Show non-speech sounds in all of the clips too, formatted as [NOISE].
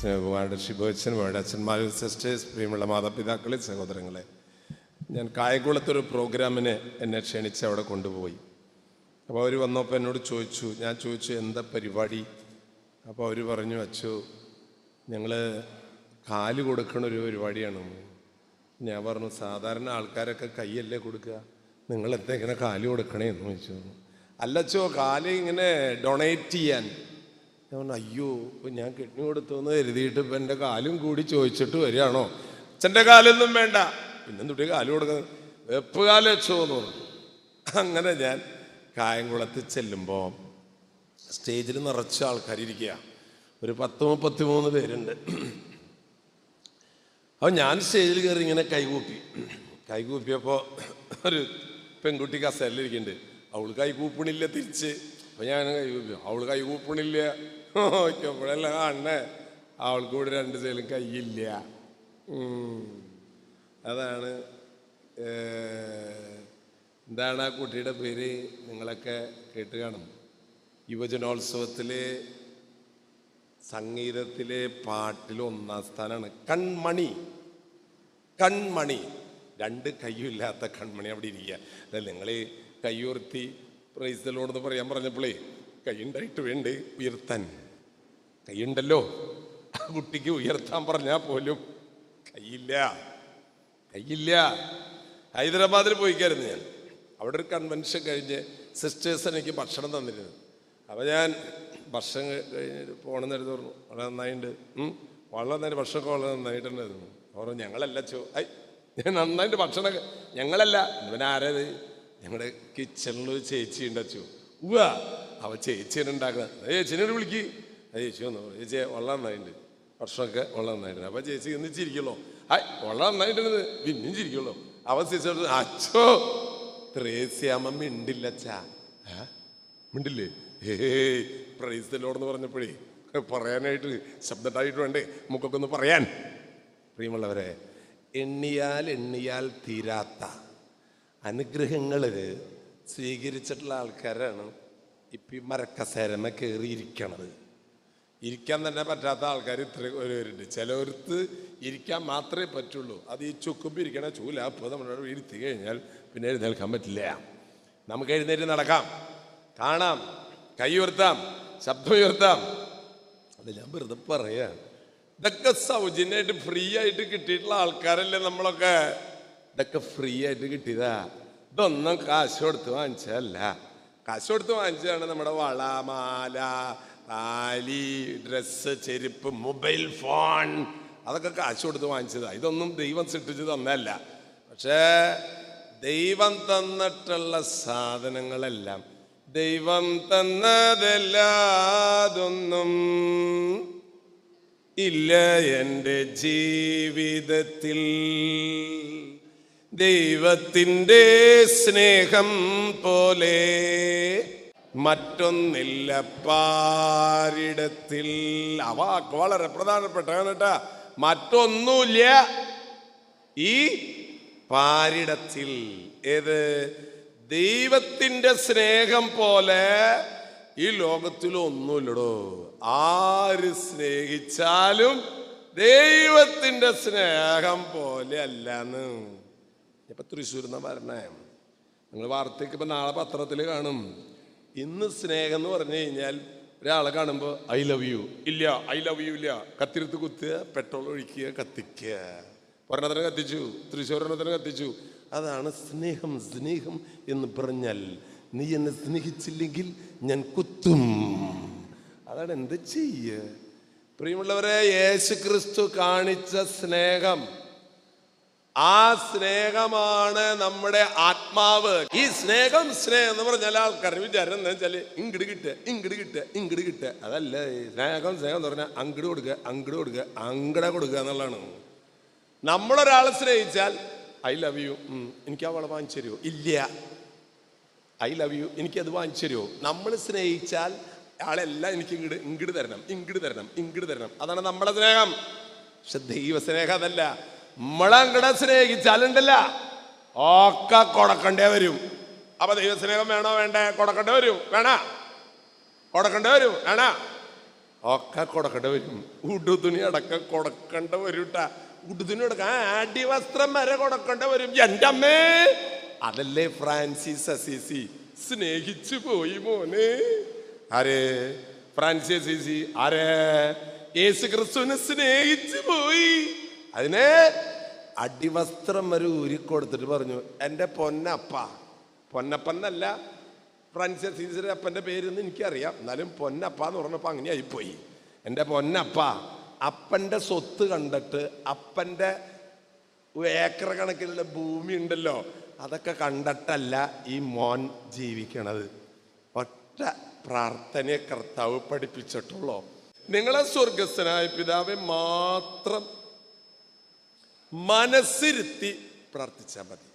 സ്നേഹകുമാരുടെ ഷിബോച്ചനുമാരുടെ അച്ഛന്മാരും സിസ്റ്റേഴ്സ് പ്രിയമുള്ള മാതാപിതാക്കളെ സഹോദരങ്ങളെ. ഞാൻ കായകുളത്തൊരു പ്രോഗ്രാമിന് എന്നെ ക്ഷണിച്ച് അവിടെ കൊണ്ടുപോയി. അപ്പോൾ അവർ വന്നപ്പോൾ എന്നോട് ചോദിച്ചു ഞാൻ ചോദിച്ചു എന്താ പരിപാടി? അപ്പോൾ അവർ പറഞ്ഞു അച്ചു ഞങ്ങൾ കാൽ കൊടുക്കണ ഒരു പരിപാടിയാണ്. ഞാൻ പറഞ്ഞു സാധാരണ ആൾക്കാരൊക്കെ കൈയല്ലേ കൊടുക്കുക? നിങ്ങൾ എന്താ ഇങ്ങനെ കാൽ കൊടുക്കണേ? എന്ന് ചോദിച്ചു. അല്ലച്ചോ കാൽ ഇങ്ങനെ ഡൊണേറ്റ് ചെയ്യാൻ. ഞാൻ പറഞ്ഞു അയ്യോ ഞാൻ കിഡ്നി കൊടുത്തു എന്ന് കരുതിയിട്ട് ഇപ്പം എന്റെ കാലും കൂടി ചോദിച്ചിട്ട് വരികയാണോ? അച്ഛന്റെ കാലൊന്നും വേണ്ട. പിന്നെ തുടി കാൽ കൊടുക്കുന്നത്? വെപ്പ് കാൽ വെച്ചോ എന്ന് പറഞ്ഞു. അങ്ങനെ ഞാൻ കായംകുളത്ത് ചെല്ലുമ്പോൾ സ്റ്റേജിൽ നിറച്ച ആൾക്കാരിയ്ക്കുക ഒരു പത്ത് മുപ്പത്തി മൂന്ന് പേരുണ്ട്. അപ്പോൾ ഞാൻ സ്റ്റേജിൽ കയറി ഇങ്ങനെ കൈകൂപ്പി. കൈകൂപ്പിയപ്പോൾ ഒരു പെൺകുട്ടി കസേരയിലിരിക്കുന്നുണ്ട് അവൾ കൈകൂപ്പണില്ല തിരിച്ച്. അപ്പോൾ ഞാൻ കൈകൂപ്പി. അവൾ കൈകൂപ്പണില്ല. നോക്കിയപ്പോഴല്ല കാണണേ? അവൾക്ക് ഇവിടെ രണ്ട് സൈലും കൈയില്ല. അതാണ് എന്താണ് ആ കുട്ടിയുടെ പേര്? നിങ്ങളൊക്കെ കേട്ട് കാണും. യുവജനോത്സവത്തിലെ സംഗീതത്തിലെ പാട്ടിൽ ഒന്നാം സ്ഥാനമാണ് കൺമണി. കൺമണി. രണ്ട് കയ്യുമില്ലാത്ത കൺമണി അവിടെ ഇരിക്കുക. അല്ല നിങ്ങൾ കയ്യുയർത്തി പ്രൈസലോടെന്ന് പറയാൻ പറഞ്ഞപ്പോളേ കൈ ഉണ്ടായിട്ട് വേണ്ടേ? ഉയർത്താൻ. കൈയുണ്ടല്ലോ. ആ കുട്ടിക്ക് ഉയർത്താൻ പറഞ്ഞാൽ പോലും കയ്യില്ല. കയ്യില്ല. ഹൈദരാബാദിൽ പോയിക്കായിരുന്നു ഞാൻ. അവിടെ ഒരു കൺവെൻഷൻ കഴിഞ്ഞ് സിസ്റ്റേഴ്സ് എനിക്ക് ഭക്ഷണം തന്നിരുന്നു. അപ്പോൾ ഞാൻ ഭക്ഷണം കഴിഞ്ഞ് പോകണമെന്ന് പോകണ നേരത്ത് പറഞ്ഞു. വളരെ നന്നായിട്ടുണ്ട് ഉം, വളരെ നന്നായിട്ട് ഭക്ഷണമൊക്കെ വളരെ നന്നായിട്ടുണ്ടായിരുന്നു. ഓരോ ഞങ്ങളല്ല ചോ ഐ ഞാൻ നന്നായിട്ട് ഭക്ഷണം ഞങ്ങളല്ല. ഇവൻ ആരത് ഞങ്ങളുടെ കിച്ചണിലൊരു ചേച്ചി ഉണ്ട് അച്ചു. ഉവ്വ. അവ ചേച്ചിയാണ് ഉണ്ടാക്കുന്നത് ചേച്ചിനോട് വിളിക്ക്. ആ ചേച്ചി വന്നു. ചേച്ചി വളരെ നന്നായിട്ടുണ്ട് വർഷമൊക്കെ വളരെ നന്നായിട്ടുണ്ട് അപ്പം ചേച്ചി ഇന്ന് ചിരിക്കുള്ളൂ ഹായ് വളരെ നന്നായിട്ടുണ്ട് പിന്നെയും ചിരിക്കുള്ളൂ അവൻ ചേച്ചി അച്ചോ ത്രേസ്യാമ്മ മിണ്ടില്ല അച്ഛാ. മിണ്ടില്ലേ? ഏയ് പ്രൈസിലോടെന്ന് പറഞ്ഞപ്പോഴേ പറയാനായിട്ട് ശബ്ദമായിട്ട് വേണ്ടേ നമുക്കൊക്കെ ഒന്ന് പറയാൻ. പ്രിയമുള്ളവരെ എണ്ണിയാൽ എണ്ണിയാൽ തീരാത്ത അനുഗ്രഹങ്ങൾ സ്വീകരിച്ചിട്ടുള്ള ആൾക്കാരാണ് ഇപ്പം ഈ മരക്കസേരമ കയറിയിരിക്കണത്. ഇരിക്കാൻ തന്നെ പറ്റാത്ത ആൾക്കാർ ഇത്ര പേരുണ്ട് ചിലവർക്ക് ഇരിക്കാൻ മാത്രമേ പറ്റുള്ളൂ. അത് ഈ ചുക്കുമ്പോൾ ഇരിക്കണ ചൂല അപ്പോൾ നമ്മളോട് ഇരുത്തി കഴിഞ്ഞാൽ പിന്നെ എഴുന്നേൽക്കാൻ പറ്റില്ല. നമുക്ക് എഴുന്നേറ്റ് നടക്കാം. കാണാം. കൈ ഉയർത്താം. ശബ്ദം ഉയർത്താം. അത് ഞാൻ വെറുതെ പറയാം. ഇതൊക്കെ സൗജന്യമായിട്ട് ഫ്രീ ആയിട്ട് കിട്ടിയിട്ടുള്ള ആൾക്കാരല്ലേ നമ്മളൊക്കെ? ഇതൊക്കെ ഫ്രീ ആയിട്ട് കിട്ടിയതാ. ഇതൊന്നും കാശ് കൊടുത്ത് വാങ്ങിച്ചതല്ല. കാശ് കൊടുത്ത് വാങ്ങിച്ചതാണ് നമ്മുടെ വള മാല താലി ഡ്രസ്സ് ചെരുപ്പ് മൊബൈൽ ഫോൺ അതൊക്കെ കാശ് കൊടുത്ത് വാങ്ങിച്ചതാണ് ഇതൊന്നും ദൈവം സൃഷ്ടിച്ച് തന്നല്ല പക്ഷേ ദൈവം തന്നിട്ടുള്ള സാധനങ്ങളെല്ലാം ദൈവം തന്നതല്ലാതൊന്നും ഇല്ല എന്റെ ജീവിതത്തിൽ. ദൈവത്തിന്റെ സ്നേഹം പോലെ മറ്റൊന്നില്ല പാരിടത്തിൽ. ആ വളരെ പ്രധാനപ്പെട്ടതാണ് കേട്ടാ. മറ്റൊന്നുമില്ല. ഈ പാരിടത്തിൽ. ഏത്? ദൈവത്തിന്റെ സ്നേഹം പോലെ ഈ ലോകത്തിലൊന്നുമില്ലടോ ആര് സ്നേഹിച്ചാലും ദൈവത്തിന്റെ സ്നേഹം പോലെ അല്ലാന്ന്. ഇപ്പൊ എന്നാ പറഞ്ഞേ നിങ്ങൾ വാർത്തയ്ക്ക് ഇപ്പൊ നാളെ പത്രത്തിൽ കാണും. ഇന്ന് സ്നേഹം എന്ന് പറഞ്ഞു കഴിഞ്ഞാൽ ഒരാളെ കാണുമ്പോൾ ഐ ലവ് യു. ഇല്ല ഐ ലവ് യു ഇല്ല. കത്തിരുത്ത് കുത്തുക പെട്രോൾ ഒഴിക്കുക കത്തിക്കുക. ഒരെണ്ണത്തിന് കത്തിച്ചു തൃശ്ശൂർ ഒരെണ്ണത്തിന് കത്തിച്ചു. അതാണ് സ്നേഹം സ്നേഹം എന്ന് പറഞ്ഞാൽ നീ എന്നെ സ്നേഹിച്ചില്ലെങ്കിൽ ഞാൻ കുത്തും. അതാണ് എന്ത് ചെയ്യ? പ്രിയമുള്ളവരെ യേശു ക്രിസ്തു കാണിച്ച സ്നേഹം. ആ സ്നേഹമാണ് നമ്മുടെ ആത്മാവ്. ഈ സ്നേഹം സ്നേഹം എന്ന് പറഞ്ഞാൽ ആൾക്കാർ വിചാരം എന്താ വെച്ചാൽ ഇങ്ങട് കിട്ടുക ഇങ്ങട് കിട്ടുക ഇങ്ങട് കിട്ടുക അതല്ല സ്നേഹം സ്നേഹം എന്ന് പറഞ്ഞാൽ അങ്ങട് കൊടുക്കുക അങ്ങട് കൊടുക്കുക അങ്ങട കൊടുക്കുക എന്നുള്ളതാണ്. നമ്മളൊരാളെ സ്നേഹിച്ചാൽ ഐ ലവ് യു എനിക്ക് അവളെ വാങ്ങിച്ചു തരുമോ ഇല്ല. ഐ ലവ് യു എനിക്കത് വാങ്ങിച്ചു തരുമോ നമ്മൾ സ്നേഹിച്ചാൽ ആളെല്ലാം എനിക്ക് ഇങ്ങട് ഇങ്ങട് തരണം ഇങ്ങട് തരണം ഇങ്ങട് തരണം. അതാണ് നമ്മുടെ സ്നേഹം. പക്ഷെ ദൈവ സ്നേഹം അതല്ല. നമ്മളങ്ങടെ സ്നേഹിച്ചാലുണ്ടല്ല ഒക്കെ കൊടുക്കണ്ടേ വരും. അപ്പൊ ദൈവസ്നേഹം വേണോ? വേണ്ടേ? കൊടുക്കണ്ടേ വരും. വേണ? കൊടുക്കണ്ടേ വരും. വേണ? ഒക്കെ കൊടുക്കേണ്ട വരും. ഉടുതുണി അടക്കം കൊടുക്കേണ്ട വരൂട്ട ട്ടാ. ഉടുതുണി അടക്കം. ആ അടിവസ്ത്രം വരെ കൊടക്കണ്ട വരും. എന്റെ അമ്മേ. അതല്ലേ ഫ്രാൻസിസ് അസീസി. സ്നേഹിച്ചു പോയി മോനെ. ആരേ? Francis Assisi. ആരേ? യേശു ക്രിസ്തുവിനെ സ്നേഹിച്ചു പോയി. അതിനെ അടിവസ്ത്രം വരെ ഉരുക്കൊടുത്തിട്ട് പറഞ്ഞു എന്റെ പൊന്നപ്പ. പൊന്നപ്പന്നല്ല ഫ്രാൻസിസ് അപ്പന്റെ അപ്പന്റെ പേരെന്ന് എനിക്കറിയാം. എന്നാലും പൊന്നപ്പ എന്ന് പറഞ്ഞപ്പോൾ അങ്ങനെ ആയിപ്പോയി. എന്റെ പൊന്നപ്പ അപ്പന്റെ സ്വത്ത് കണ്ടിട്ട് അപ്പന്റെ ഏക്കർ കണക്കിലുള്ള ഭൂമി ഉണ്ടല്ലോ അതൊക്കെ കണ്ടിട്ടല്ല ഈ മോൻ ജീവിക്കണത്. ഒറ്റ പ്രാർത്ഥനയെ കർത്താവ് പഠിപ്പിച്ചിട്ടുള്ളൂ. നിങ്ങളെ സ്വർഗസ്വനായ പിതാവെ മാത്രം മനസ്സിരുത്തി പ്രാർത്ഥിച്ചാൽ മതി.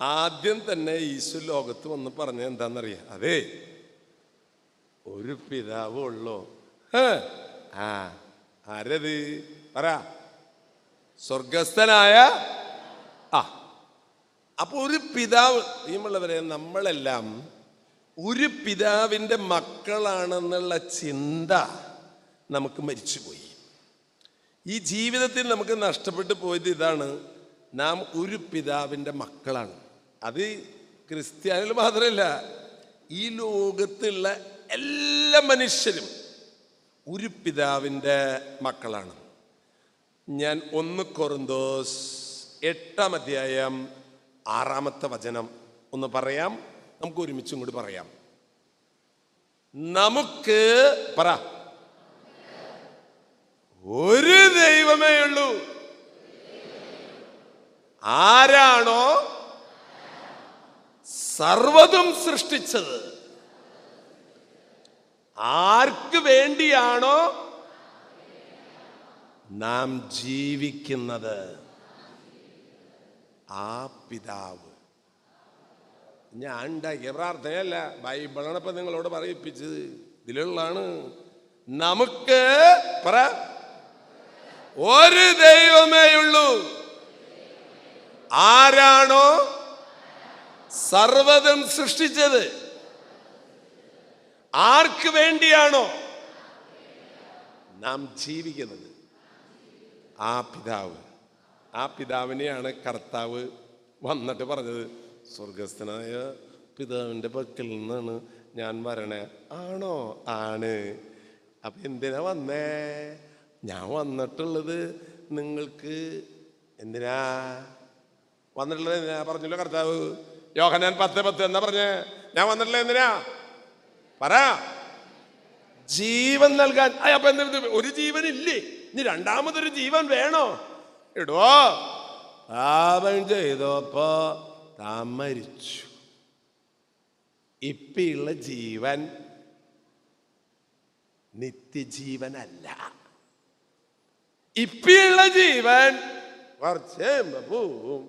ആദ്യം തന്നെ ഈശോ ലോകത്ത് വന്ന് പറഞ്ഞ എന്താണെന്നറിയാം അതെ ഒരു പിതാവ് ഉള്ളോ? ആ ആരത്? പറ. സ്വർഗസ്ഥനായ ആ അപ്പൊ ഒരു പിതാവ് ഈമുള്ളവരെ നമ്മളെല്ലാം ഒരു പിതാവിന്റെ മക്കളാണെന്നുള്ള ചിന്ത നമുക്ക് മരിച്ചുപോയി. ഈ ജീവിതത്തിൽ നമുക്ക് നഷ്ടപ്പെട്ടു പോയത് ഇതാണ്. നാം ഒരു പിതാവിന്റെ മക്കളാണ്. അത് ക്രിസ്ത്യാനിൽ മാത്രമല്ല ഈ ലോകത്തുള്ള എല്ലാ മനുഷ്യരും ഒരു പിതാവിന്റെ മക്കളാണ്. ഞാൻ ഒന്ന് കൊറന്തോസ് എട്ടാം അധ്യായം ആറാമത്തെ വചനം ഒന്ന് പറയാം. നമുക്ക് ഒരുമിച്ചും കൂടി പറയാം. നമുക്ക് പറ. ഒരു ദൈവമേ ഉള്ളൂ. ആരാണോ സർവതും സൃഷ്ടിച്ചത്? ആർക്ക് വേണ്ടിയാണോ നാം ജീവിക്കുന്നത്? ആ പിതാവ്. ഞാൻ ഉണ്ടാക്കിയ പ്രാർത്ഥനയല്ല ബൈബിളാണ് ഇപ്പൊ നിങ്ങളോട് പറയിപ്പിച്ചത്. ഇതിലുള്ളതാണ്. നമുക്ക് പറ ഒരു ദൈവമേ ഉള്ളൂ ആരാണോ സർവതും സൃഷ്ടിച്ചത്? ആർക്ക് വേണ്ടിയാണോ? നാം ജീവിക്കുന്നത്. ആ പിതാവ്. ആ പിതാവിനെയാണ് കർത്താവ് വന്നിട്ട് പറഞ്ഞത്. സ്വർഗസ്ഥനായ പിതാവിന്റെ പക്കൽ നിന്നാണ് ഞാൻ വരണേ ആണോ? ആണ്. അപ്പം എന്തിനാ വന്നേ? ഞാൻ വന്നിട്ടുള്ളത് നിങ്ങൾക്ക് എന്തിനാ? വന്നിട്ടുള്ളത് എന്തിനാ? പറഞ്ഞല്ലോ കർത്താവ്? യോഹനാൻ പത്ത് പത്ത് എന്നാ പറഞ്ഞേ? ഞാൻ വന്നിട്ടുള്ളത് എന്തിനാ? പറ. ജീവൻ നൽകാൻ. അപ്പൊ എന്താ ഒരു ജീവൻ ഇല്ലേ ഇനി രണ്ടാമതൊരു ജീവൻ വേണോ? ഇടോ. പാപം ചെയ്തപ്പോ താൻ മരിച്ചു. ഇപ്പിയുള്ള ജീവൻ നിത്യജീവനല്ല. ഇപ്പിയുള്ള ജീവൻ കഴിയുമ്പോ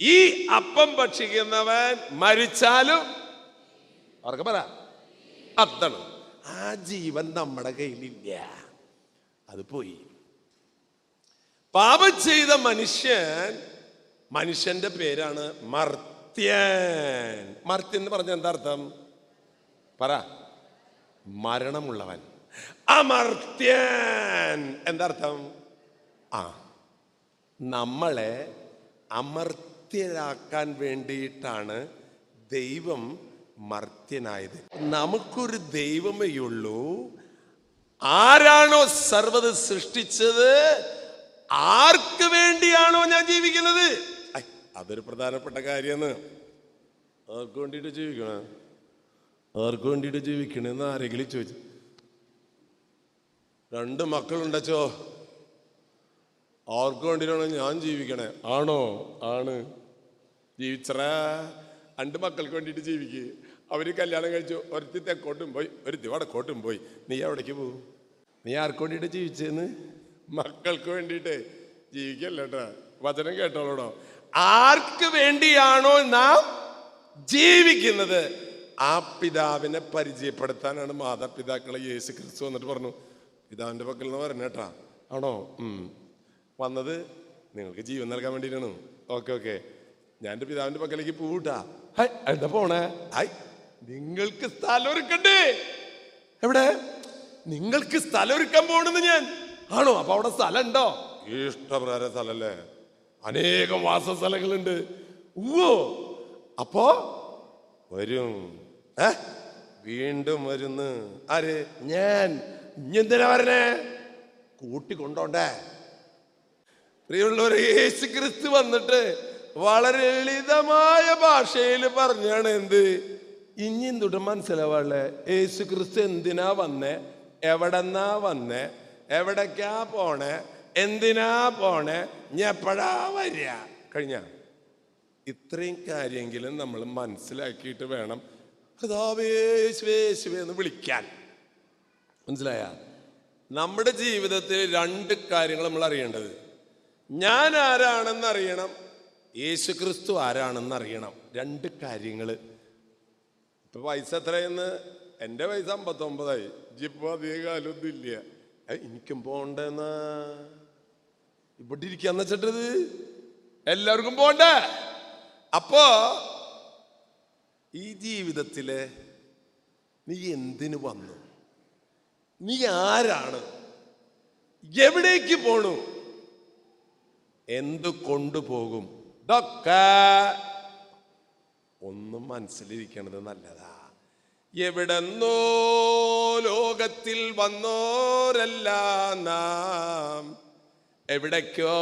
ഈ അപ്പം ഭക്ഷിക്കുന്നവൻ മരിച്ചാലും അവർക്ക് പറ. അതാണ്. ആ ജീവൻ നമ്മുടെ കയ്യിലില്ല. അത് പോയി. പാപം ചെയ്ത മനുഷ്യൻ മനുഷ്യന്റെ പേരാണ് മർത്യൻ. മർത്യൻ എന്ന് പറഞ്ഞ എന്താർത്ഥം പറ. മരണമുള്ളവൻ. അമർത്യൻ. എന്താർത്ഥം? ആ നമ്മളെ അമർത്യരാക്കാൻ വേണ്ടിയിട്ടാണ് ദൈവം മർത്യനായത്. നമുക്കൊരു ദൈവമേ ഉള്ളൂ. ആരാണോ സർവത് സൃഷ്ടിച്ചത്? ആർക്ക് വേണ്ടിയാണോ ഞാൻ ജീവിക്കുന്നത്? അതൊരു പ്രധാനപ്പെട്ട കാര്യമാണ്. ആർക്ക് വേണ്ടിയിട്ട് ജീവിക്കണം? ആർക്ക് വേണ്ടിയിട്ട് ജീവിക്കണമെന്ന് ആരെങ്കിലും ചോദിച്ചു. രണ്ട് മക്കളുണ്ടച്ചോ. അവർക്ക് വേണ്ടിയിട്ടാണ് ഞാൻ ജീവിക്കണേ? ആണോ? ആണ്. ജീവിച്ചറ. രണ്ട് മക്കൾക്ക് വേണ്ടിയിട്ട് ജീവിക്കുക അവർ കല്യാണം കഴിച്ചു. ഒരുത്തി തെക്കോട്ടും പോയി ഒരുത്തി വടക്കോട്ടും പോയി. നീ എവിടേക്ക് പോകും നീ ആർക്ക് വേണ്ടിയിട്ട് ജീവിച്ചെന്ന്? മക്കൾക്ക് വേണ്ടിയിട്ട് ജീവിക്കല്ലേട്ടാ. വചനം കേട്ടോളൂടോ. ആർക്ക് വേണ്ടിയാണോ നാം ജീവിക്കുന്നത്? ആ പിതാവിനെ പരിചയപ്പെടുത്താനാണ് മാതാപിതാക്കളെ യേശു ക്രിസ്തു എന്നിട്ട് പറഞ്ഞു. പിതാവിന്റെ പക്കൽ നിന്ന് പറഞ്ഞേട്ടാ ആണോ? ഉം. വന്നത് നിങ്ങൾക്ക് ജീവൻ നൽകാൻ വേണ്ടിയിട്ടാണ് ഓക്കെ ഓക്കെ. ഞാൻ എന്റെ പിതാവിന്റെ പക്കലേക്ക് പോവിട്ടാ. ഹൈ എന്താ പോണേ? ഹൈ നിങ്ങൾക്ക് സ്ഥലം ഒരുക്കണ്ടേ? എവിടെ? നിങ്ങൾക്ക് സ്ഥലം ഒരുക്കാൻ പോണെന്ന് ഞാൻ. ആണോ? അപ്പൊ അവിടെ സ്ഥലം ഉണ്ടോ ഇഷ്ടപ്രകാരം സ്ഥലല്ലേ അനേകം വാസസ്ഥലങ്ങളുണ്ട്. ഓ അപ്പോ? വരും. വീണ്ടും വരുന്നു. ആര്? ഞാൻ. ഇനി എന്തിനാ വരണേ? കൂട്ടിക്കൊണ്ടോണ്ടേ. പ്രിയമുള്ളവർ യേശു ക്രിസ്തു വന്നിട്ട് വളരെ ലളിതമായ ഭാഷയിൽ പറഞ്ഞാണ് എന്ത്? ഇനി എന്തുട്ട് മനസ്സിലാവാളെ യേശു ക്രിസ്തു എന്തിനാ വന്നേ? എവിടെന്നാ വന്നേ? എവിടേക്കാ പോണേ? എന്തിനാ പോണേ? ഞെപ്പഴാ വരിക? കഴിഞ്ഞ? ഇത്രയും കാര്യമെങ്കിലും നമ്മൾ മനസ്സിലാക്കിയിട്ട് വേണം. കഥാവേ യേശുവേ യേശുവേ എന്ന് വിളിക്കാൻ. മനസ്സിലായ? നമ്മുടെ ജീവിതത്തിൽ രണ്ട് കാര്യങ്ങൾ നമ്മൾ അറിയേണ്ടത്. ഞാൻ ആരാണെന്ന് അറിയണം യേശു ക്രിസ്തു ആരാണെന്ന് അറിയണം. രണ്ട് കാര്യങ്ങൾ ഇപ്പൊ വയസ്സ് എത്രയെന്ന്? എന്റെ വയസ്സ് അമ്പത്തൊമ്പതായി. ഇപ്പൊ അധിക കാലമൊന്നും ഇല്ല. എനിക്കും പോണ്ടെന്നാ. ഇവിടെ ഇരിക്കാന്ന് വെച്ചിട്ടത്? എല്ലാവർക്കും പോണ്ടേ? അപ്പോ ഈ ജീവിതത്തിൽ നീ എന്തിനു വന്നു? നീ ആരാണ്? എവിടേക്ക് പോണു? എന്ത് കൊണ്ടുപോകും ഇതൊക്കെ ഒന്നും മനസ്സിലിരിക്കണത് നല്ലതാ. എവിടെന്നോ ലോകത്തിൽ വന്നോരല്ല നാം എവിടേക്കോ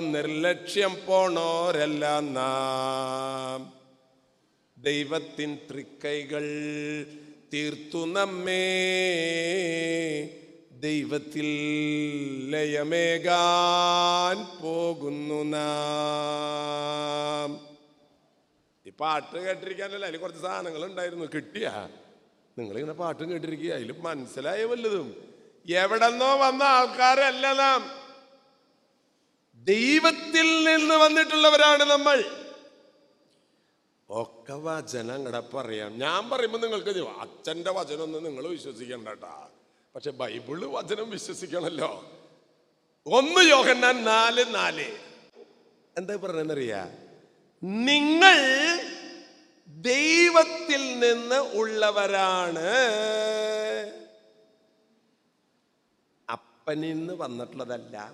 നിർലക്ഷ്യം പോണോരല്ല നാം. ദൈവത്തിൻ തൃക്കൈകൾ തീർത്തു നമ്മേ. ദൈവത്തിൽ ലയമേകാൻ പോകുന്നു നാം. ഈ പാട്ട് കേട്ടിരിക്കാനല്ല? അതിൽ കുറച്ച് സാധനങ്ങൾ ഉണ്ടായിരുന്നു കിട്ടിയ? നിങ്ങളിങ്ങനെ പാട്ടും കേട്ടിരിക്കുക. അതിൽ മനസ്സിലായ വല്ലതും? എവിടെന്നോ വന്ന ആൾക്കാരല്ല നാം. ദൈവത്തിൽ നിന്ന് വന്നിട്ടുള്ളവരാണ് നമ്മൾ. ഒക്കെ വചനം അങ്ങടെ പറയാം. ഞാൻ പറയുമ്പോൾ നിങ്ങൾക്ക് അച്ഛന്റെ വചനമൊന്നും നിങ്ങൾ വിശ്വസിക്കണ്ട കേട്ടാ പക്ഷെ ബൈബിൾ വചനം വിശ്വസിക്കണല്ലോ. ഒന്ന് യോഹന്നാൻ നാല് നാല്. എന്താ പറഞ്ഞറിയാ നിങ്ങൾ ദൈവത്തിൽ നിന്ന് ഉള്ളവരാണ്. അപ്പനിൽ നിന്ന് വന്നിട്ടുള്ളതല്ല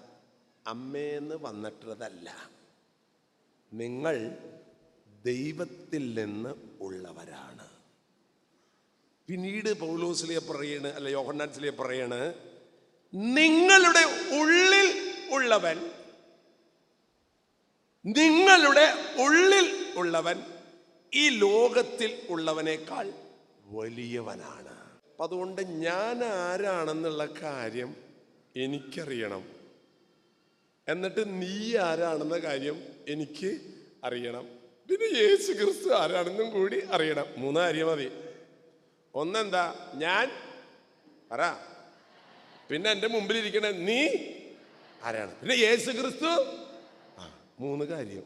അമ്മേന്ന് വന്നിട്ടുള്ളതല്ല. നിങ്ങൾ ദൈവത്തിൽ നിന്ന് ഉള്ളവരാണ്. പിന്നീട് പൗലോസിലെ പറയണ് അല്ല യോഹന്നാൻസിലെ പറയണ് നിങ്ങളുടെ ഉള്ളിൽ ഉള്ളവൻ നിങ്ങളുടെ ഉള്ളിൽ ഉള്ളവൻ ഈ ലോകത്തിൽ ഉള്ളവനേക്കാൾ വലിയവനാണ്. അപ്പൊ അതുകൊണ്ട് ഞാൻ ആരാണെന്നുള്ള കാര്യം എനിക്കറിയണം. എന്നിട്ട് നീ ആരാണെന്ന കാര്യം എനിക്ക് അറിയണം. പിന്നെ യേശു ക്രിസ്തു ആരാണെന്നും കൂടി അറിയണം. മൂന്ന് കാര്യം മതി. ഒന്നെന്താ? ഞാൻ പറ. പിന്നെ എന്റെ മുമ്പിൽ ഇരിക്കണ നീ ആരാണ്? പിന്നെ യേശു ക്രിസ്തു? ആ മൂന്ന് കാര്യം.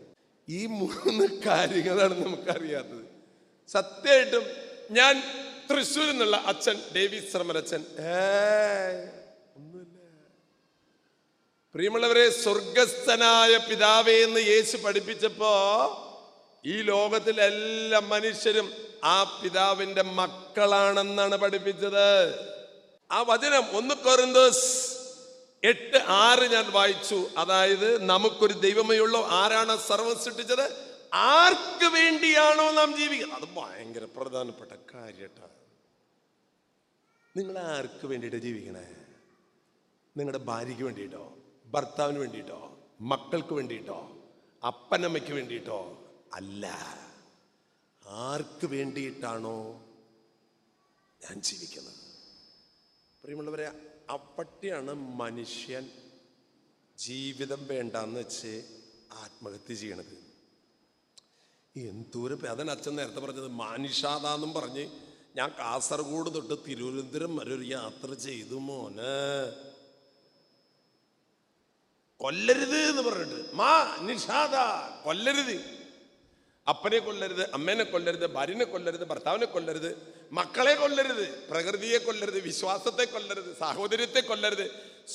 ഈ മൂന്ന് കാര്യങ്ങളാണ് നമുക്കറിയാത്തത്. സത്യമായിട്ടും ഞാൻ തൃശ്ശൂരിൽ നിന്നുള്ള അച്ഛൻ ഡേവിസ് ശ്രമരച്ഛൻ ഒന്നുമില്ല. പ്രിയമുള്ളവരെ സ്വർഗസ്ഥനായ പിതാവേ എന്ന് യേശു പഠിപ്പിച്ചപ്പോ ഈ ലോകത്തിലെ എല്ലാ മനുഷ്യരും ആ പിതാവിന്റെ മക്കളാണെന്നാണ് പഠിപ്പിച്ചത്. ആ വചനം ഒന്ന് കൊറിന്തോസ് എട്ട് ആറ് ഞാൻ വായിച്ചു. അതായത് നമുക്കൊരു ദൈവമേ ഉള്ളൂ. ആരാണ് സർവം സൃഷ്ടിച്ചത് ആർക്ക് വേണ്ടിയാണോ നാം ജീവിക്കുന്നത്? അത് ഭയങ്കര പ്രധാനപ്പെട്ട കാര്യട്ടാ. നിങ്ങൾ ആർക്ക് വേണ്ടിയിട്ട് ജീവിക്കണേ? നിങ്ങളുടെ ഭാര്യയ്ക്ക് വേണ്ടിയിട്ടോ ഭർത്താവിന് വേണ്ടിയിട്ടോ മക്കൾക്ക് വേണ്ടിയിട്ടോ അപ്പനമ്മയ്ക്ക് വേണ്ടിയിട്ടോ അല്ല. ആർക്ക് വേണ്ടിയിട്ടാണോ ഞാൻ ജീവിക്കുന്നത്? പ്രിയമുള്ളവരെ അപ്പട്ടിയാണ് മനുഷ്യൻ ജീവിതം വേണ്ടാന്ന് വെച്ച് ആത്മഹത്യ ചെയ്യണത്. എന്തോരം പേ- അച്ഛൻ നേരത്തെ പറഞ്ഞത് മാനിഷാദാന്നും പറഞ്ഞ് ഞാൻ കാസർഗോഡ് തൊട്ട് തിരുവനന്തപുരം വരെ ഒരു യാത്ര ചെയ്തു മോന്. കൊല്ലരുത് എന്ന് പറഞ്ഞിട്ട്. മാ നിഷാദ കൊല്ലരുത്. അപ്പനെ കൊല്ലരുത് അമ്മേനെ കൊല്ലരുത് ഭാര്യനെ കൊല്ലരുത് ഭർത്താവിനെ കൊല്ലരുത് മക്കളെ കൊല്ലരുത് പ്രകൃതിയെ കൊല്ലരുത് വിശ്വാസത്തെ കൊല്ലരുത് സാഹോദര്യത്തെ കൊല്ലരുത്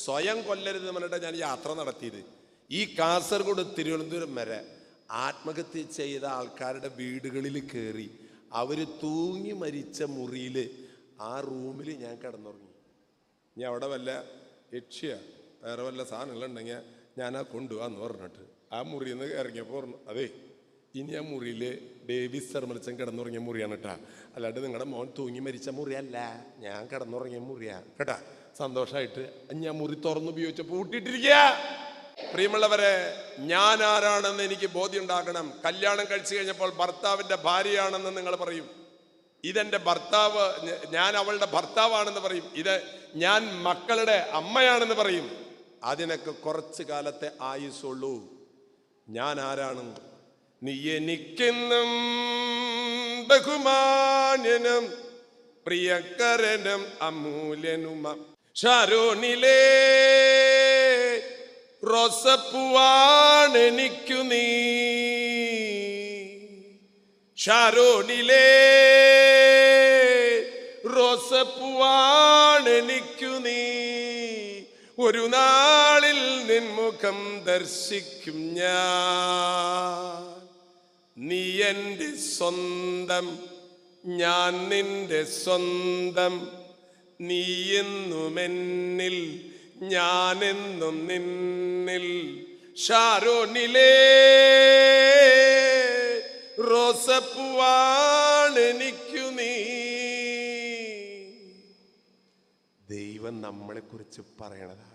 സ്വയം കൊല്ലരുത് എന്ന് പറഞ്ഞിട്ട് ഞാൻ യാത്ര നടത്തിയത്. ഈ കാസർഗോഡ് തിരുവനന്തപുരം വരെ ആത്മഹത്യ ചെയ്ത ആൾക്കാരുടെ വീടുകളിൽ കയറി അവർ തൂങ്ങി മരിച്ച മുറിയിൽ ആ റൂമിൽ ഞാൻ കിടന്നുറങ്ങി. ഇനി അവിടെ വല്ല യക്ഷ്യ വേറെ വല്ല സാധനങ്ങളുണ്ടെങ്കിൽ ഞാൻ ആ കൊണ്ടുപോകാന്ന് പറഞ്ഞിട്ട് ആ മുറിയിൽ നിന്ന് ഇറങ്ങിയപ്പോൾ പറഞ്ഞു അതെ ഇനി ആ മുറിയിൽ ഡേവിസ് തെർമലിച്ചൻ കിടന്നുറങ്ങിയ മുറിയാണ് കേട്ടാ. അല്ലാണ്ട് നിങ്ങളുടെ മോൻ തൂങ്ങി മരിച്ച മുറിയല്ല. ഞാൻ കിടന്നുറങ്ങിയ മുറിയാ. കേട്ടാ സന്തോഷമായിട്ട് ഞാൻ മുറി തുറന്നു ഉപയോഗിച്ച പൂട്ടിയിട്ടിരിക്കുക പ്രിയമുള്ളവരെ ഞാൻ ആരാണെന്ന് എനിക്ക് ബോധ്യം ഉണ്ടാക്കണം കല്യാണം കഴിച്ചു കഴിഞ്ഞപ്പോൾ ഭർത്താവിന്റെ ഭാര്യയാണെന്ന് നിങ്ങൾ പറയും. ഇതെന്റെ ഭർത്താവ് ഞാൻ അവളുടെ ഭർത്താവാണെന്ന് പറയും. ഇത് ഞാൻ മക്കളുടെ അമ്മയാണെന്ന് പറയും. അതിനൊക്കെ കുറച്ച് കാലത്തെ ആയുസുള്ളൂ ഞാൻ ആരാണ് നീ എനിക്കെന്നും ബഹുമാന്യനും പ്രിയക്കരനും അമൂല്യനുമ. ഷാരോണിലേ റോസപ്പുവാണെനിക്കു നീ. ഷാരോണിലേ റോസപ്പുവാണെനിക്കു നീ. ഒരു നാളിൽ നിൻമുഖം ദർശിക്കും ഞാൻ. നീ എന്റെ സ്വന്തം ഞാൻ നിന്റെ സ്വന്തം. നീ എന്നുമെന്നിൽ ഞാനെന്നും നിന്നിൽ. ഷാരോണിലേ റോസപ്പുവാണെനിക്കു നീ. ദൈവം നമ്മളെ കുറിച്ച് പറയണതാ.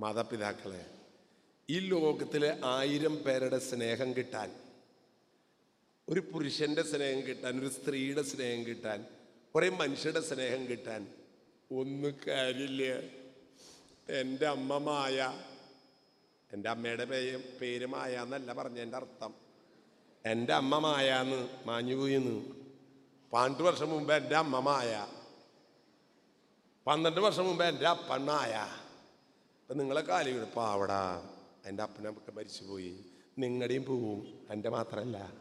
മാതാപിതാക്കളെ ഈ ലോകത്തിലെ ആയിരം പേരുടെ സ്നേഹം കിട്ടാൻ ഒരു പുരുഷന്റെ സ്നേഹം കിട്ടാൻ ഒരു സ്ത്രീയുടെ സ്നേഹം കിട്ടാൻ കുറേ മനുഷ്യരുടെ സ്നേഹം കിട്ടാൻ ഒന്നും കാര്യമില്ല. എന്റെ അമ്മ മായ എന്റെ അമ്മയുടെ പേര് പേര് മായ എന്നല്ല പറഞ്ഞതിന്റെ അർത്ഥം. എന്റെ അമ്മ മായാന്ന് മാഞ്ഞുപോയിന്ന് പന്ത്രണ്ട് വർഷം മുമ്പ് എന്റെ അമ്മ മായ പന്ത്രണ്ട് വർഷം മുമ്പ് എന്റെ അപ്പണ്ണായ മായ. അപ്പം നിങ്ങളെ കാലി പാവടാ. എന്റെ അപ്പനൊക്കെ മരിച്ചുപോയി. നിങ്ങളുടെയും പോവും എന്റെ മാത്രമല്ല.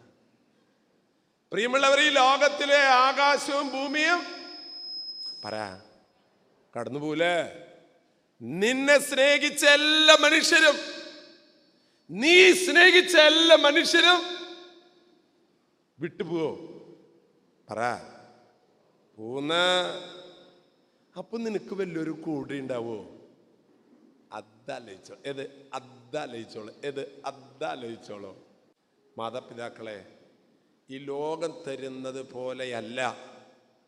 പ്രിയമുള്ളവർ ഈ ലോകത്തിലെ ആകാശവും ഭൂമിയും പറ കടന്നു പോലേ നിന്നെ സ്നേഹിച്ച എല്ലാ മനുഷ്യരും നീ സ്നേഹിച്ച എല്ലാ മനുഷ്യരും വിട്ടുപോവോ? പറ പോന്ന അപ്പൊ നിനക്ക് വലിയൊരു കൂടെ ഉണ്ടാവോ? അതാലോചിച്ചോ ഏത് അതാലോചിച്ചോളൂ ഏത് അതാലോചിച്ചോളൂ മാതാപിതാക്കളെ ഈ ലോകം തരുന്നത് പോലെയല്ല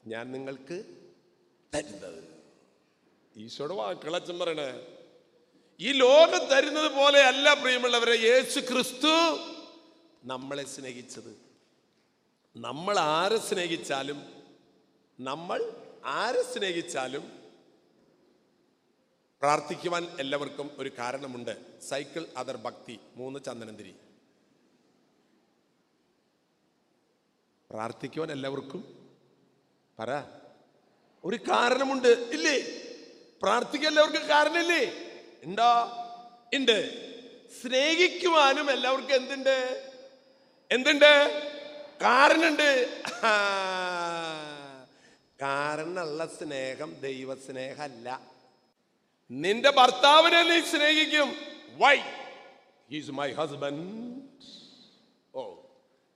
ഞാൻ നിങ്ങൾക്ക് തരുന്നത്. ഈശോയുടെ വാക്കുകൾ അച്ഛൻ പറയണേ. ഈ ലോകം തരുന്നത് പോലെയല്ല പ്രിയമുള്ളവരെ യേശു ക്രിസ്തു നമ്മളെ സ്നേഹിച്ചത്. നമ്മൾ ആരെ സ്നേഹിച്ചാലും നമ്മൾ ആരെ സ്നേഹിച്ചാലും പ്രാർത്ഥിക്കുവാൻ എല്ലാവർക്കും ഒരു കാരണമുണ്ട്. സൈക്കിൾ അതർ ഭക്തി മൂന്ന് ചന്ദനന്തിരി. പ്രാർത്ഥിക്കുവാൻ എല്ലാവർക്കും പറ. ഒരു കാരണമുണ്ട്. ഇല്ലേ? പ്രാർത്ഥിക്കാൻ എല്ലാവർക്കും കാരണമില്ലേ? ഉണ്ടോ ഉണ്ട് സ്നേഹിക്കുവാനും എല്ലാവർക്കും എന്തുണ്ട്? എന്തുണ്ട്? കാരണുണ്ട്. [LAUGHS] കാരണമുള്ള സ്നേഹം ദൈവസ്നേഹമല്ല നിന്റെ ഭർത്താവിനെ നീ സ്നേഹിക്കും. Why he's my husband oh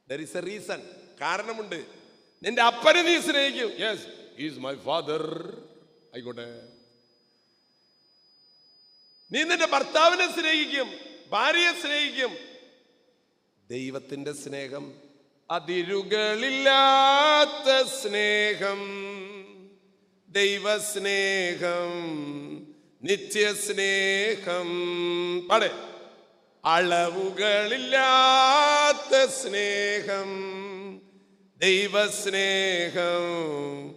there is a reason കാരണമുണ്ട്. നിന്റെ അപ്പനെ നീ സ്നേഹിക്കും. യെസ് ഈസ് മൈ ഫാദർ ആയിക്കോട്ടെ. നീ നിന്റെ ഭർത്താവിനെ സ്നേഹിക്കും. ഭാര്യയെ സ്നേഹിക്കും. ദൈവത്തിന്റെ സ്നേഹം അതിരുകളില്ലാത്ത സ്നേഹം. ദൈവസ്നേഹം. നിത്യസ്നേഹം. പാടെ. അളവുകളില്ലാത്ത സ്നേഹം. ദൈവസ്നേഹം.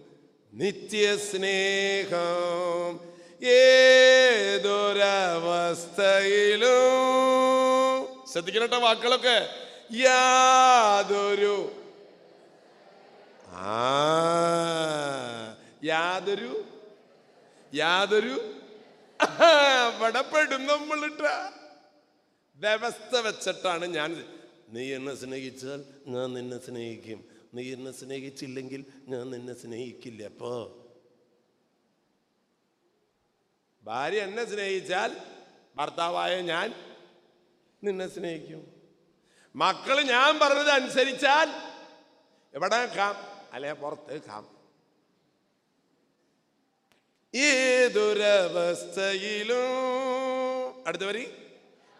നിത്യസ്നേഹം. ഏതൊരവസ്ഥയിലും ശ്രദ്ധിക്കണട്ട വാക്കുകളൊക്കെ. യാതൊരു ആ യാതൊരു യാതൊരു അവിടെ നമ്മളിട്ട. വ്യവസ്ഥ വെച്ചിട്ടാണ് ഞാൻ നീ എന്നെ സ്നേഹിച്ചാൽ ഞാൻ നിന്നെ സ്നേഹിക്കും. നീ എന്നെ സ്നേഹിച്ചില്ലെങ്കിൽ ഞാൻ നിന്നെ സ്നേഹിക്കില്ല അപ്പോ ഭാര്യ എന്നെ സ്നേഹിച്ചാൽ ഭർത്താവായ ഞാൻ നിന്നെ സ്നേഹിക്കും. മക്കൾ ഞാൻ പറഞ്ഞത് അനുസരിച്ചാൽ എവിടെ കാം അല്ലെ പുറത്ത് നിൽക്കാം ഏതൊരവസ്ഥയിലും. അടുത്ത വരി.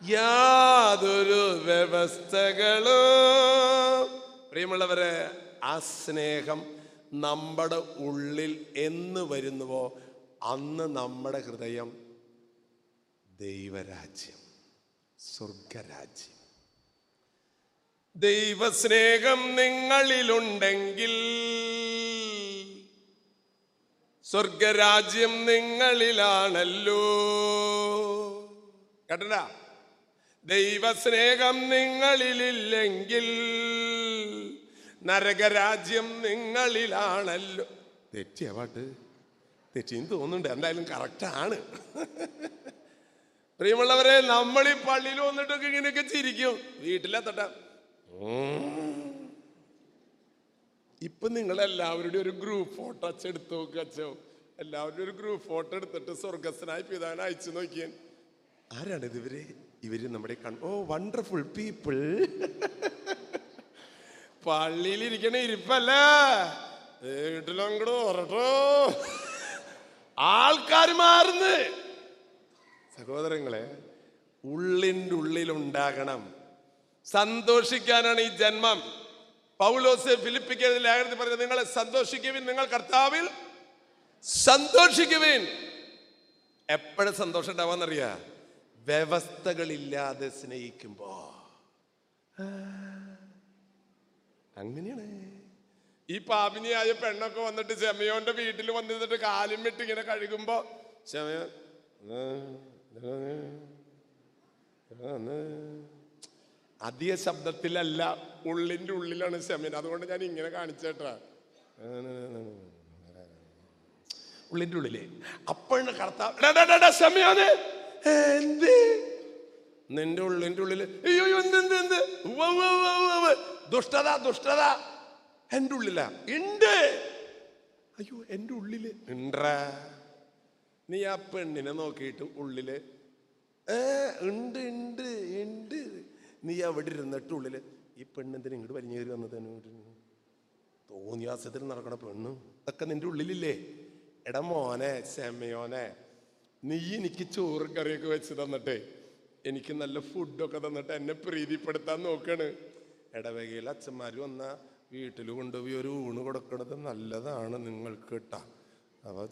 യാതൊരു വ്യവസ്ഥകളും. പ്രിയമുള്ളവരെ ആ സ്നേഹം നമ്മുടെ ഉള്ളിൽ എന്ന് വരുന്നുവോ അന്ന് നമ്മുടെ ഹൃദയം ദൈവരാജ്യം സ്വർഗരാജ്യം. ദൈവസ്നേഹം നിങ്ങളിലുണ്ടെങ്കിൽ സ്വർഗരാജ്യം നിങ്ങളിലാണല്ലോ. കേട്ട ദൈവസ്നേഹം നിങ്ങളിലില്ലെങ്കിൽ നരകരാജ്യം നിങ്ങളിലാണല്ലോ. തെറ്റിയ പാട്ട്. തെറ്റിന്ന് തോന്നുന്നുണ്ട്. എന്തായാലും കറക്റ്റാണ്. പ്രിയമുള്ളവരെ നമ്മൾ ഈ പള്ളിയിൽ വന്നിട്ടൊക്കെ ഇങ്ങനെയൊക്കെ ചിരിക്കും. വീട്ടിലെത്തട്ട. ഇപ്പൊ നിങ്ങൾ എല്ലാവരുടെയും ഒരു ഗ്രൂപ്പ് ഫോട്ടോ അച്ചെടുത്ത് നോക്കുക അച്ഛോ എല്ലാവരുടെയും ഒരു ഗ്രൂപ്പ് ഫോട്ടോ എടുത്തിട്ട് സ്വർഗസ്ഥനായി പിതാവിനെ അയച്ചു നോക്കിയാൻ ആരാണിത് ഇവർ ഇവർ നമ്മുടെ കൺ ഓ വണ്ടർഫുൾ പീപ്പിൾ പള്ളിയിൽ ഇരിക്കണ ഇരിപ്പല്ല? വീട്ടിലങ്ങോട്ട് ഓറട്ടോ ആൾക്കാർ മാറുന്നു. സഹോദരങ്ങളെ ഉള്ളിന്റെ ഉള്ളിലുണ്ടാകണം. സന്തോഷിക്കാനാണ് ഈ ജന്മം. പൗലോസ് ഫിലിപ്പിക്കുന്ന ലേഖനത്തിൽ പറഞ്ഞത് നിങ്ങളെ സന്തോഷിക്കുവിൻ നിങ്ങൾ കർത്താവിൽ സന്തോഷിക്കുവിൻ. എപ്പോഴും സന്തോഷം ഉണ്ടാവാന്നറിയാ? വ്യവസ്ഥകളില്ലാതെ സ്നേഹിക്കുമ്പോ. അങ്ങനെയാണ്. ഈ പാപിനിയായ പെണ്ണൊക്കെ വന്നിട്ട് ചെമയോന്റെ വീട്ടിൽ വന്നിട്ട് കാലും വിട്ട് ഇങ്ങനെ കഴുകുമ്പോ ചെമയോ അധിക ശബ്ദത്തിലല്ല ഉള്ളിന്റെ ഉള്ളിലാണ് ശമൻ അതുകൊണ്ട് ഞാൻ ഇങ്ങനെ കാണിച്ചേട്ടാ. ഉള്ളിന്റെ ഉള്ളിലേ. അപ്പോഴാണ് കർത്താവ് ശമയോന് എന്ത്? നിന്റെ ഉള്ളിന്റെ ഉള്ളിൽ. അയ്യോ എന്ത് എന്ത്. ദുഷ്ടത ദുഷ്ടത. എന്റെ ഉള്ളിലാ. ഉണ്ട് അയ്യോ എന്റെ ഉള്ളിൽ. ഉണ്ടാ നീ ആ പെണ്ണിനെ നോക്കിയിട്ട് ഉള്ളിൽ. ഏ ഉണ്ട് ഉണ്ട് ഉണ്ട് നീ അവിടെ ഇരുന്നിട്ട് ഉള്ളിൽ ഈ പെണ്ണെന്തിനും ഇങ്ങോട്ട് വലിഞ്ഞു കയറി വന്നത് തോന്നിയാസത്തിൽ നടക്കണ പെണ്ണ് ഇതൊക്കെ നിന്റെ ഉള്ളിലില്ലേ? എടാ മോനെ ചെമ്മയോനെ നീ എനിക്ക് ചോറും കറിയൊക്കെ വെച്ച് തന്നിട്ടേ എനിക്ക് നല്ല ഫുഡൊക്കെ തന്നിട്ട് എന്നെ പ്രീതിപ്പെടുത്താൻ നോക്കാണ്. ഇടവകയിൽ അച്ഛന്മാർ വന്ന വീട്ടിൽ കൊണ്ടുപോയി ഒരു ഊണ് കൊടുക്കണത് നല്ലതാണ് നിങ്ങൾക്ക് കേട്ടാ അപ്പൊ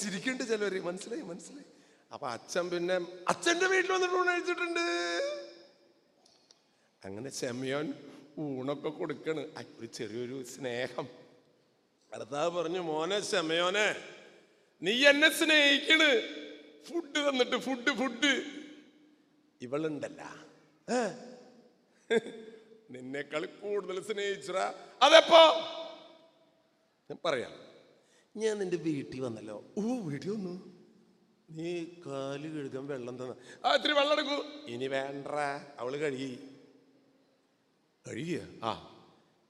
ചിരിക്കണ്ട് ചിലവര്. മനസ്സിലായി മനസ്സിലായി. അപ്പൊ അച്ഛൻ പിന്നെ അച്ഛന്റെ വീട്ടിൽ വന്നിട്ട് ഊണ് കഴിച്ചിട്ടുണ്ട്. അങ്ങനെ ചെമ്മയോൻ ഊണൊക്കെ കൊടുക്കണ്. ഒരു ചെറിയൊരു സ്നേഹം. കർത്താവ് പറഞ്ഞു മോനെ ചെമ്മയോനെ നീ എന്നെ സ്നേഹിക്കണ്. ഫുഡ് തന്നിട്ട് ഫുഡ് ഫുഡ്. ഇവളുണ്ടല്ല. നിന്നെക്കാൾ കൂടുതൽ സ്നേഹിച്ചറ അതെപ്പോ? ഞാൻ പറയാം. ഞാൻ നിന്റെ വീട്ടിൽ വന്നല്ലോ. ഓ വീട്ടിൽ വന്നു. നീ കാൽ കഴുകാൻ വെള്ളം തന്ന. ആ ഇത്തിരി വെള്ളം എടുക്കൂ. ഇനി വേണ്ട അവൾ കഴുകി. കഴുകിയ ആ.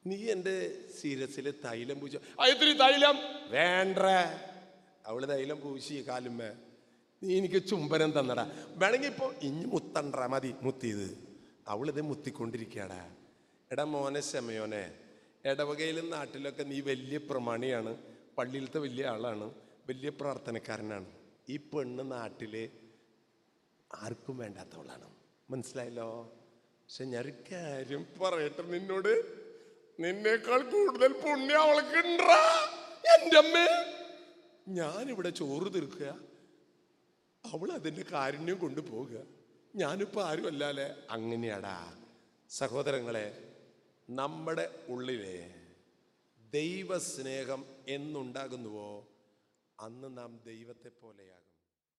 നീ എന്റെ ശിരസിലെ തൈലം പൂച്ച അയത്തിരി തൈലം. വേണ്ട. അവൾ തൈലം പൂശി കാലുമ്മേ. നീ എനിക്ക് ചുംബനം തന്നടാ. വേണമെങ്കിൽ ഇപ്പൊ ഇഞ്ഞ് മുത്തണ്ട മതി മുത്തിയത്. അവളിത് മുത്തിക്കൊണ്ടിരിക്കടാ എടാ മോനെ ശമയോനെ ഇടവകയിലും നാട്ടിലൊക്കെ നീ വലിയ പ്രമാണിയാണ്. പള്ളിയിലത്തെ വലിയ ആളാണ്. വലിയ പ്രാർത്ഥനക്കാരനാണ്. ഈ പെണ്ണ് നാട്ടിൽ ആർക്കും വേണ്ടാത്തവളാണ്. മനസ്സിലായല്ലോ? പക്ഷെ ഞാൻ കാര്യം പറയട്ടെ നിന്നോട്? നിന്നേക്കാൾ കൂടുതൽ പുണ്യം അവൾക്ക് ഉണ്ടാ എന്റെ അമ്മേ. ഞാനിവിടെ ചോറ് തീർക്കുക. അവൾ അതിന്റെ കാരുണ്യം കൊണ്ടുപോകുക ഞാനിപ്പോൾ ആരും അല്ലാലെ. അങ്ങനെയാടാ. സഹോദരങ്ങളെ നമ്മുടെ ഉള്ളിലെ ദൈവസ്നേഹം എന്നുണ്ടാകുന്നുവോ? അന്ന് നാം ദൈവത്തെ പോലെയാകും